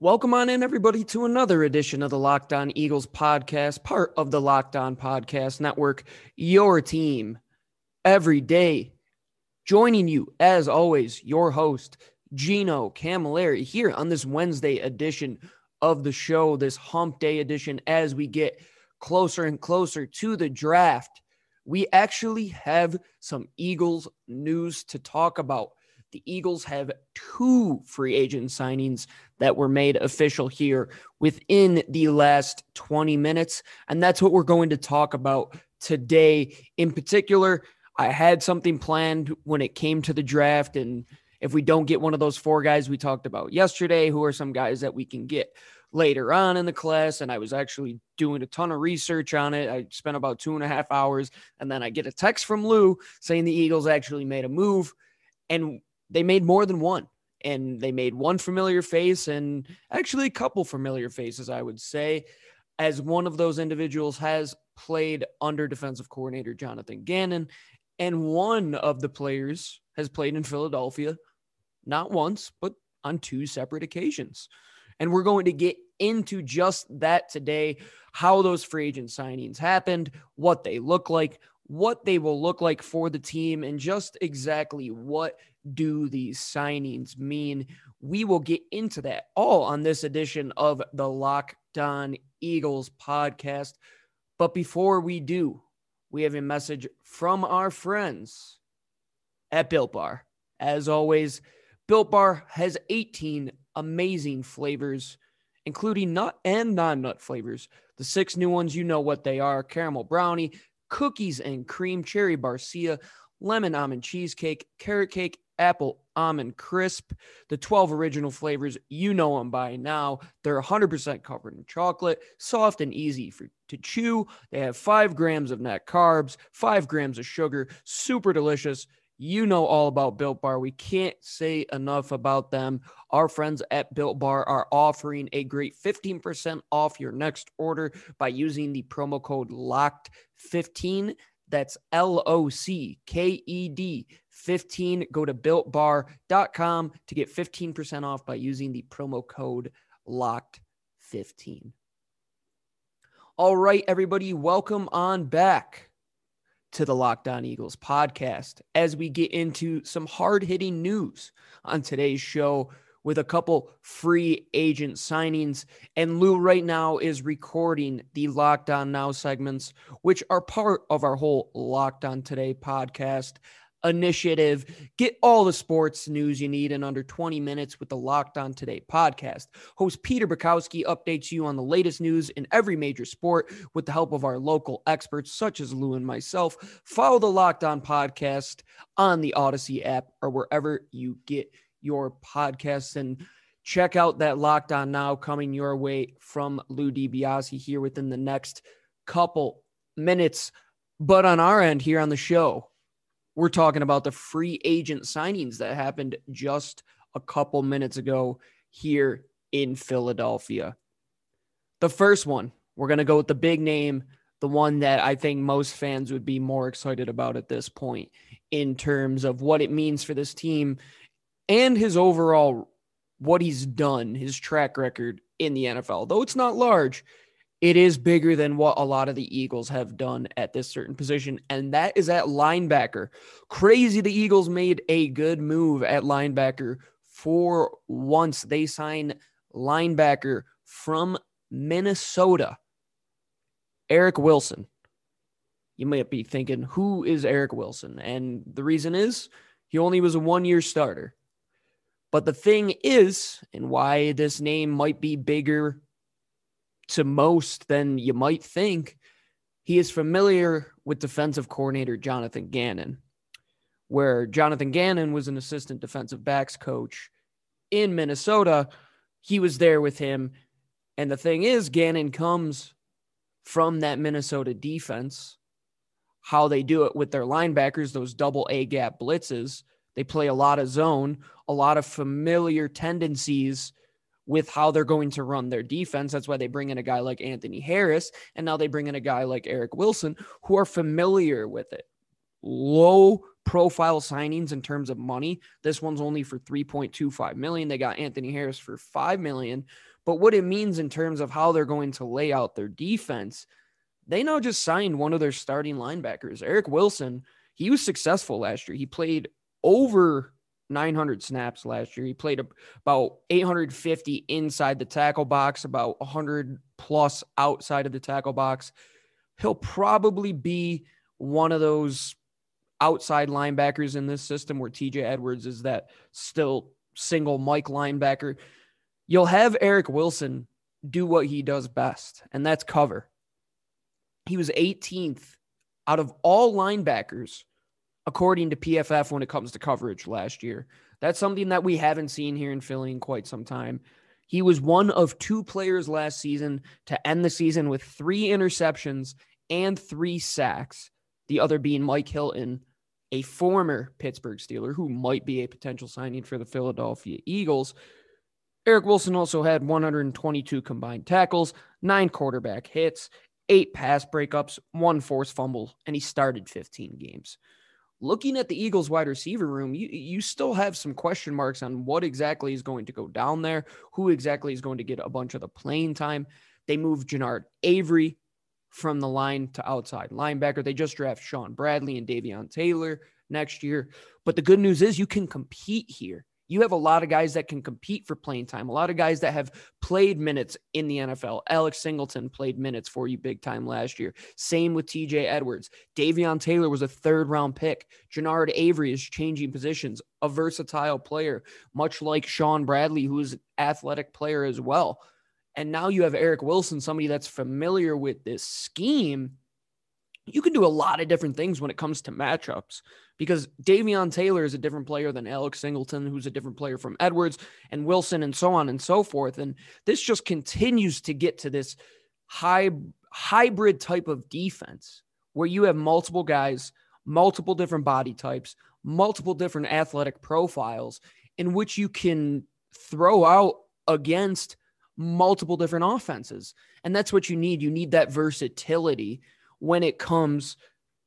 Welcome on in, everybody, to another edition of the Locked On Eagles podcast, part of the Locked On Podcast Network, your team every day. Joining you, as always, your host, Gino Camilleri, here on this Wednesday edition of the show, this hump day edition, as we get closer and closer to the draft. We actually have some Eagles news to talk about. The Eagles have two free agent signings that were made official here within the last 20 minutes. And that's what we're going to talk about today. In particular, I had something planned when it came to the draft. And if we don't get one of those four guys we talked about yesterday, who are some guys that we can get later on in the class. And I was actually doing a ton of research on it. I spent about two and a half hours. And then I get a text from Lou saying the Eagles actually made a move. And they made more than one and they made one familiar face and actually a couple familiar faces, I would say, as one of those individuals has played under defensive coordinator Jonathan Gannon, and one of the players has played in Philadelphia not once, but on two separate occasions. And we're going to get into just that today how those free agent signings happened, what they look like, what they will look like for the team, and just exactly what do these signings mean? We will get into that all on this edition of the Locked On Eagles podcast. But before we do, we have a message from our friends at Built Bar. As always, Built Bar has 18 amazing flavors, including nut and non nut flavors. The six new ones, you know what they are caramel brownie, cookies and cream, cherry barcia, lemon almond cheesecake, carrot cake, apple almond crisp. The 12 original flavors, you know them by now. They're 100% covered in chocolate, soft and easy for, to chew. They have five grams of net carbs, five grams of sugar, super delicious. You know all about Built Bar. We can't say enough about them. Our friends at Built Bar are offering a great 15% off your next order by using the promo code LOCKED15. That's L O C K E D 15. Go to builtbar.com to get 15% off by using the promo code LOCKED15. All right, everybody, welcome on back to the Locked On Eagles podcast as we get into some hard hitting news on today's show with a couple free agent signings. And Lou right now is recording the Locked On Now segments, which are part of our whole Locked On Today podcast initiative. Get all the sports news you need in under 20 minutes with the Locked On Today podcast. Host Peter Bukowski updates you on the latest news in every major sport with the help of our local experts, such as Lou and myself. Follow the Locked On podcast on the Odyssey app or wherever you get your podcasts and check out that Locked On Now coming your way from Lou DiBiase here within the next couple minutes. But on our end here on the show, we're talking about the free agent signings that happened just a couple minutes ago here in Philadelphia. The first one, we're going to go with the big name, the one that I think most fans would be more excited about at this point in terms of what it means for this team and his overall what he's done, his track record in the NFL. Though it's not large, it is bigger than what a lot of the Eagles have done at this certain position, and that is at linebacker. Crazy the Eagles made a good move at linebacker for once. They sign linebacker from Minnesota, Eric Wilson. You might be thinking, who is Eric Wilson? And the reason is he only was a one year starter. But the thing is, and why this name might be bigger to most than you might think, he is familiar with defensive coordinator Jonathan Gannon, where Jonathan Gannon was an assistant defensive backs coach in Minnesota. He was there with him. And the thing is, Gannon comes from that Minnesota defense, how they do it with their linebackers, those double A gap blitzes. They play a lot of zone, a lot of familiar tendencies with how they're going to run their defense. That's why they bring in a guy like Anthony Harris. And now they bring in a guy like Eric Wilson who are familiar with it. low profile signings in terms of money. This one's only for 3.25 million. They got Anthony Harris for 5 million. But what it means in terms of how they're going to lay out their defense, they now just signed one of their starting linebackers, Eric Wilson. He was successful last year. He played over 900 snaps last year. He played about 850 inside the tackle box, about 100 plus outside of the tackle box. He'll probably be one of those outside linebackers in this system where TJ Edwards is that still single Mike linebacker. You'll have Eric Wilson do what he does best, and that's cover. He was 18th out of all linebackers according to PFF when it comes to coverage last year. That's something that we haven't seen here in Philly in quite some time. He was one of two players last season to end the season with three interceptions and three sacks, the other being Mike Hilton, a former Pittsburgh Steeler who might be a potential signing for the Philadelphia Eagles. Eric Wilson also had 122 combined tackles, nine quarterback hits, eight pass breakups, one forced fumble, and he started 15 games looking at the Eagles wide receiver room, you, you still have some question marks on what exactly is going to go down there, who exactly is going to get a bunch of the playing time. They moved Genard Avery from the line to outside linebacker. They just draft Shaun Bradley and Davion Taylor next year. But the good news is you can compete here. You have a lot of guys that can compete for playing time, a lot of guys that have played minutes in the NFL. Alex Singleton played minutes for you big time last year. Same with TJ Edwards. Davion Taylor was a third round pick. Genard Avery is changing positions, a versatile player, much like Shaun Bradley, who's an athletic player as well. And now you have Eric Wilson, somebody that's familiar with this scheme. You can do a lot of different things when it comes to matchups because Davion Taylor is a different player than Alex Singleton, who's a different player from Edwards and Wilson, and so on and so forth. And this just continues to get to this high hybrid type of defense where you have multiple guys, multiple different body types, multiple different athletic profiles in which you can throw out against multiple different offenses. And that's what you need. You need that versatility when it comes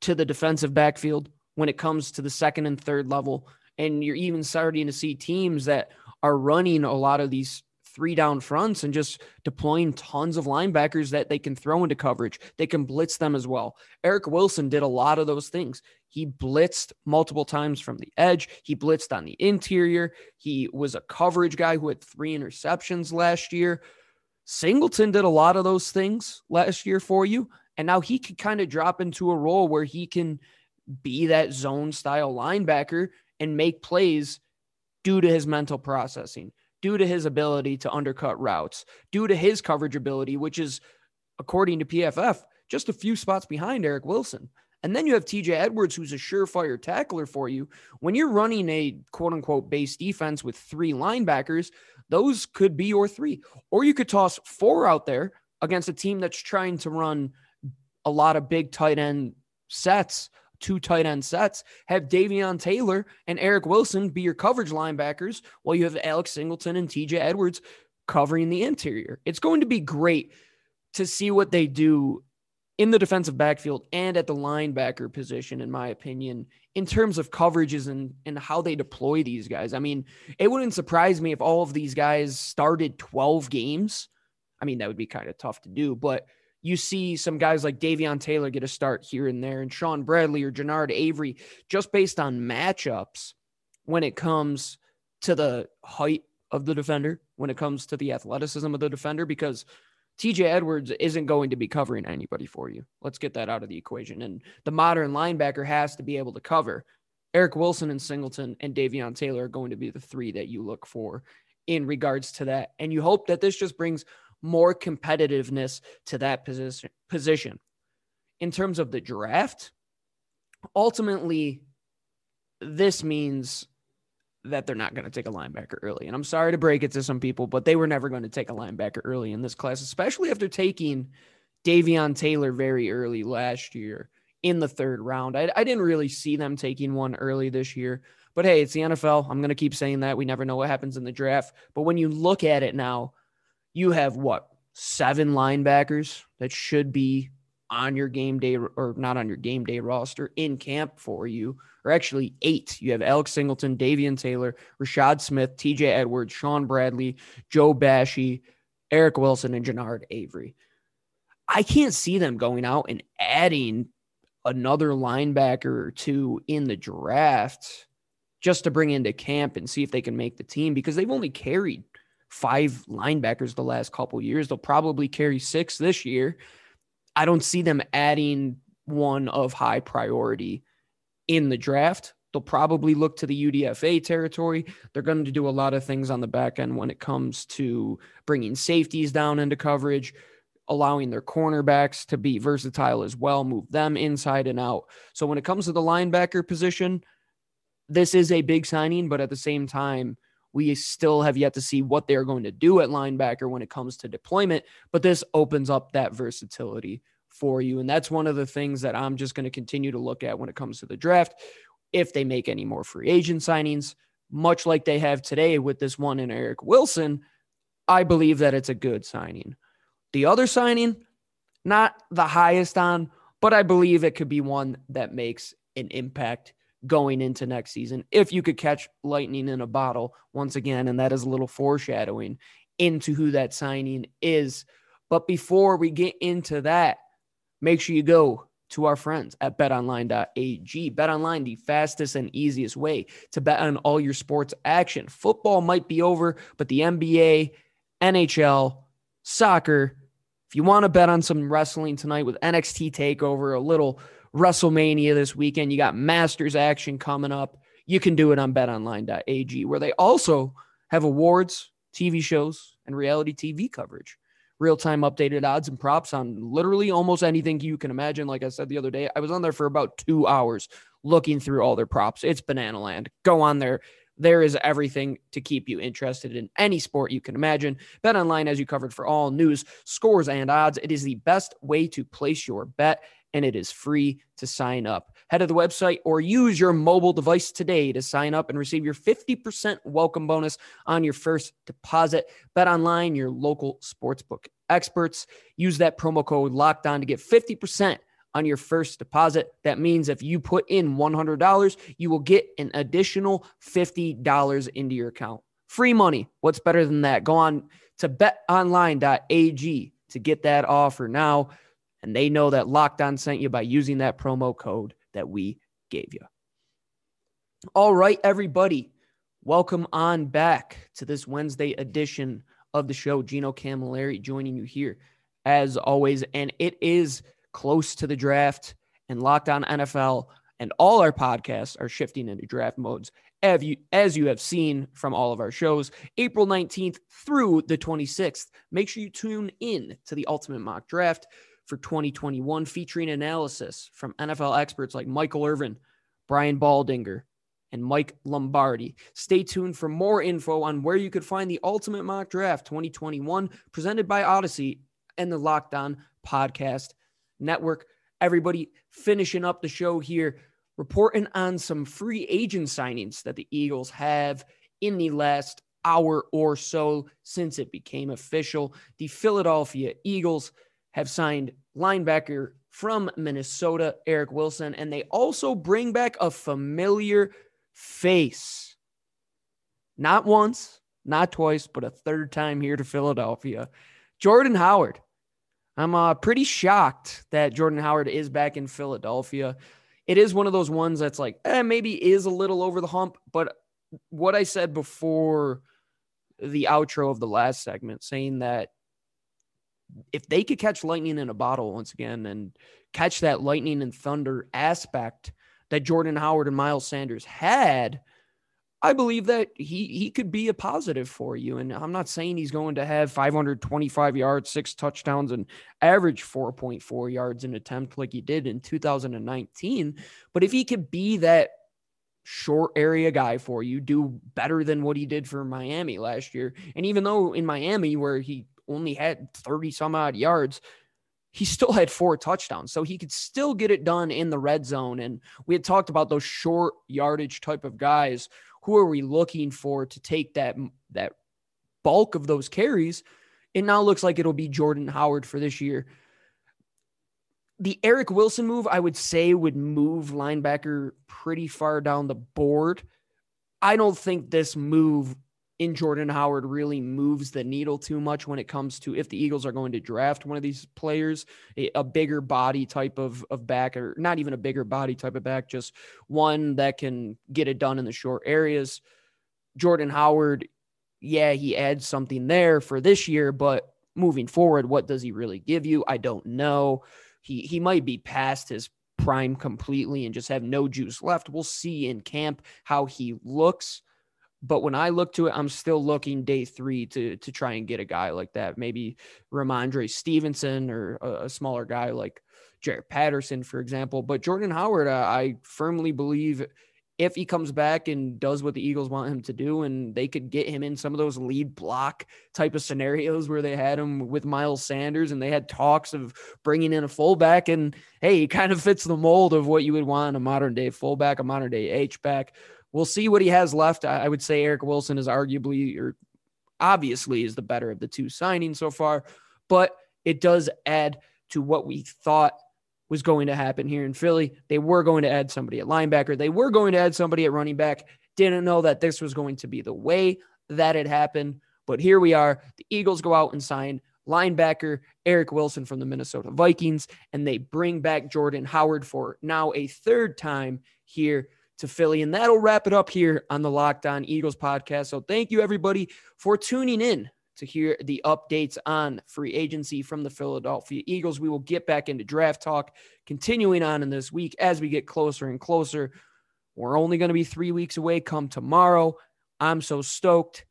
to the defensive backfield when it comes to the second and third level. And you're even starting to see teams that are running a lot of these three down fronts and just deploying tons of linebackers that they can throw into coverage. They can blitz them as well. Eric Wilson did a lot of those things. He blitzed multiple times from the edge, he blitzed on the interior. He was a coverage guy who had three interceptions last year. Singleton did a lot of those things last year for you. And now he could kind of drop into a role where he can be that zone style linebacker and make plays due to his mental processing, due to his ability to undercut routes, due to his coverage ability, which is, according to PFF, just a few spots behind Eric Wilson. And then you have TJ Edwards, who's a surefire tackler for you. When you're running a quote unquote base defense with three linebackers, those could be your three. Or you could toss four out there against a team that's trying to run a lot of big tight end sets two tight end sets, have Davion Taylor and Eric Wilson be your coverage linebackers while you have Alex Singleton and TJ Edwards covering the interior. It's going to be great to see what they do in the defensive backfield and at the linebacker position, in my opinion, in terms of coverages and, and how they deploy these guys. I mean, it wouldn't surprise me if all of these guys started 12 games. I mean, that would be kind of tough to do, but – you see some guys like Davion Taylor get a start here and there, and Shaun Bradley or Genard Avery, just based on matchups when it comes to the height of the defender, when it comes to the athleticism of the defender, because TJ Edwards isn't going to be covering anybody for you. Let's get that out of the equation. And the modern linebacker has to be able to cover. Eric Wilson and Singleton and Davion Taylor are going to be the three that you look for in regards to that. And you hope that this just brings more competitiveness to that position position. In terms of the draft, ultimately this means that they're not going to take a linebacker early. And I'm sorry to break it to some people, but they were never going to take a linebacker early in this class, especially after taking Davion Taylor very early last year in the third round. I, I didn't really see them taking one early this year. But hey, it's the NFL. I'm going to keep saying that. We never know what happens in the draft. But when you look at it now, you have what seven linebackers that should be on your game day or not on your game day roster in camp for you, or actually eight. You have Alex Singleton, Davion Taylor, Rashad Smith, TJ Edwards, Shaun Bradley, Joe Bachie, Eric Wilson, and Genard Avery. I can't see them going out and adding another linebacker or two in the draft just to bring into camp and see if they can make the team because they've only carried five linebackers the last couple years. They'll probably carry six this year. I don't see them adding one of high priority in the draft. They'll probably look to the UDFA territory. They're going to do a lot of things on the back end when it comes to bringing safeties down into coverage, allowing their cornerbacks to be versatile as well, move them inside and out. So when it comes to the linebacker position, this is a big signing, but at the same time, we still have yet to see what they're going to do at linebacker when it comes to deployment, but this opens up that versatility for you. And that's one of the things that I'm just going to continue to look at when it comes to the draft. If they make any more free agent signings, much like they have today with this one in Eric Wilson, I believe that it's a good signing. The other signing, not the highest on, but I believe it could be one that makes an impact going into next season if you could catch lightning in a bottle once again. And that is a little foreshadowing into who that signing is. But before we get into that, make sure you go to our friends at betonline.ag. BetOnline, the fastest and easiest way to bet on all your sports action. Football might be over, but the NBA, NHL, soccer, if you want to bet on some wrestling tonight with NXT TakeOver, a little WrestleMania this weekend. You got Masters action coming up. You can do it on betonline.ag, where they also have awards, TV shows, and reality TV coverage. Real time updated odds and props on literally almost anything you can imagine. Like I said the other day, I was on there for about two hours looking through all their props. It's banana land. Go on there. There is everything to keep you interested in any sport you can imagine. Bet online as you covered for all news, scores, and odds. It is the best way to place your bet and it is free to sign up. Head to the website or use your mobile device today to sign up and receive your 50% welcome bonus on your first deposit. Bet online, your local sportsbook experts. Use that promo code locked on to get 50% on your first deposit. That means if you put in $100, you will get an additional $50 into your account. Free money. What's better than that? Go on to betonline.ag to get that offer now and they know that Locked On sent you by using that promo code that we gave you. All right, everybody, welcome on back to this Wednesday edition of the show. Gino Camilleri joining you here as always, and it is close to the draft and Locked On NFL. And all our podcasts are shifting into draft modes. As you have seen from all of our shows, April 19th through the 26th, make sure you tune in to the Ultimate Mock Draft for 2021, featuring analysis from NFL experts like Michael Irvin, Brian Baldinger, and Mike Lombardi. Stay tuned for more info on where you could find the Ultimate Mock Draft 2021, presented by Odyssey and the Locked On Podcast Network. Everybody finishing up the show here, reporting on some free agent signings that the Eagles have in the last hour or so since it became official. The Philadelphia Eagles have signed linebacker from Minnesota, Eric Wilson, and they also bring back a familiar face. Not once, not twice, but a third time here to Philadelphia. Jordan Howard. I'm uh, pretty shocked that Jordan Howard is back in Philadelphia. It is one of those ones that's like, eh, maybe is a little over the hump. But what I said before the outro of the last segment, saying that if they could catch lightning in a bottle once again and catch that lightning and thunder aspect that Jordan Howard and Miles Sanders had, I believe that he he could be a positive for you. And I'm not saying he's going to have 525 yards, six touchdowns, and average 4.4 yards an attempt like he did in 2019. But if he could be that short area guy for you, do better than what he did for Miami last year. And even though in Miami, where he only had 30 some odd yards, he still had four touchdowns. So he could still get it done in the red zone. And we had talked about those short yardage type of guys. Who are we looking for to take that that bulk of those carries? It now looks like it'll be Jordan Howard for this year. the Eric Wilson move, I would say, would move linebacker pretty far down the board. I don't think this move in Jordan Howard really moves the needle too much when it comes to if the Eagles are going to draft one of these players, a, a, bigger body type of, of back, or not even a bigger body type of back, just one that can get it done in the short areas. Jordan Howard, yeah, he adds something there for this year, but moving forward, what does he really give you? I don't know. He he might be past his prime completely and just have no juice left. We'll see in camp how he looks. But when I look to it, I'm still looking day three to to try and get a guy like that. Maybe Rhamondre Stevenson or a, a smaller guy like Jaret Patterson, for example. But Jordan Howard, uh, I firmly believe if he comes back and does what the Eagles want him to do, and they could get him in some of those lead block type of scenarios where they had him with Miles Sanders and they had talks of bringing in a fullback. And hey, he kind of fits the mold of what you would want a modern day fullback, a modern day H back. We'll see what he has left. I would say Eric Wilson is arguably or obviously is the better of the two signings so far, but it does add to what we thought was going to happen here in Philly. They were going to add somebody at linebacker. They were going to add somebody at running back. Didn't know that this was going to be the way that it happened. But here we are. The Eagles go out and sign linebacker Eric Wilson from the Minnesota Vikings, and they bring back Jordan Howard for now a third time here to Philly. And that'll wrap it up here on the Locked On Eagles podcast. So thank you, everybody, for tuning in to hear the updates on free agency from the Philadelphia Eagles. We will get back into draft talk continuing on in this week as we get closer and closer. We're only going to be three weeks away come tomorrow. I'm so stoked.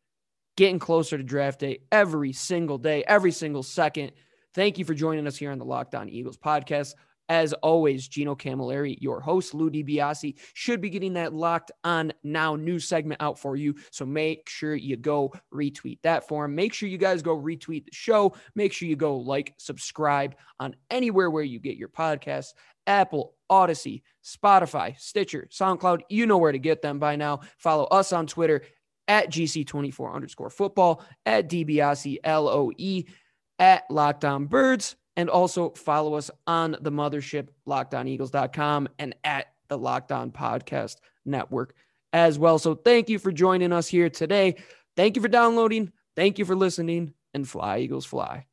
Getting closer to draft day every single day, every single second. Thank you for joining us here on the Locked On Eagles podcast. As always, Gino Camilleri, your host, Lou DiBiase, should be getting that locked on now news segment out for you. So make sure you go retweet that for him. Make sure you guys go retweet the show. Make sure you go like, subscribe on anywhere where you get your podcasts Apple, Odyssey, Spotify, Stitcher, SoundCloud. You know where to get them by now. Follow us on Twitter at GC24 underscore football, at DiBiase LOE, at Locked On Birds and also follow us on the mothership, lockedoneagles.com, and at the Locked On Podcast Network as well. So thank you for joining us here today. Thank you for downloading. Thank you for listening, and fly, Eagles, fly.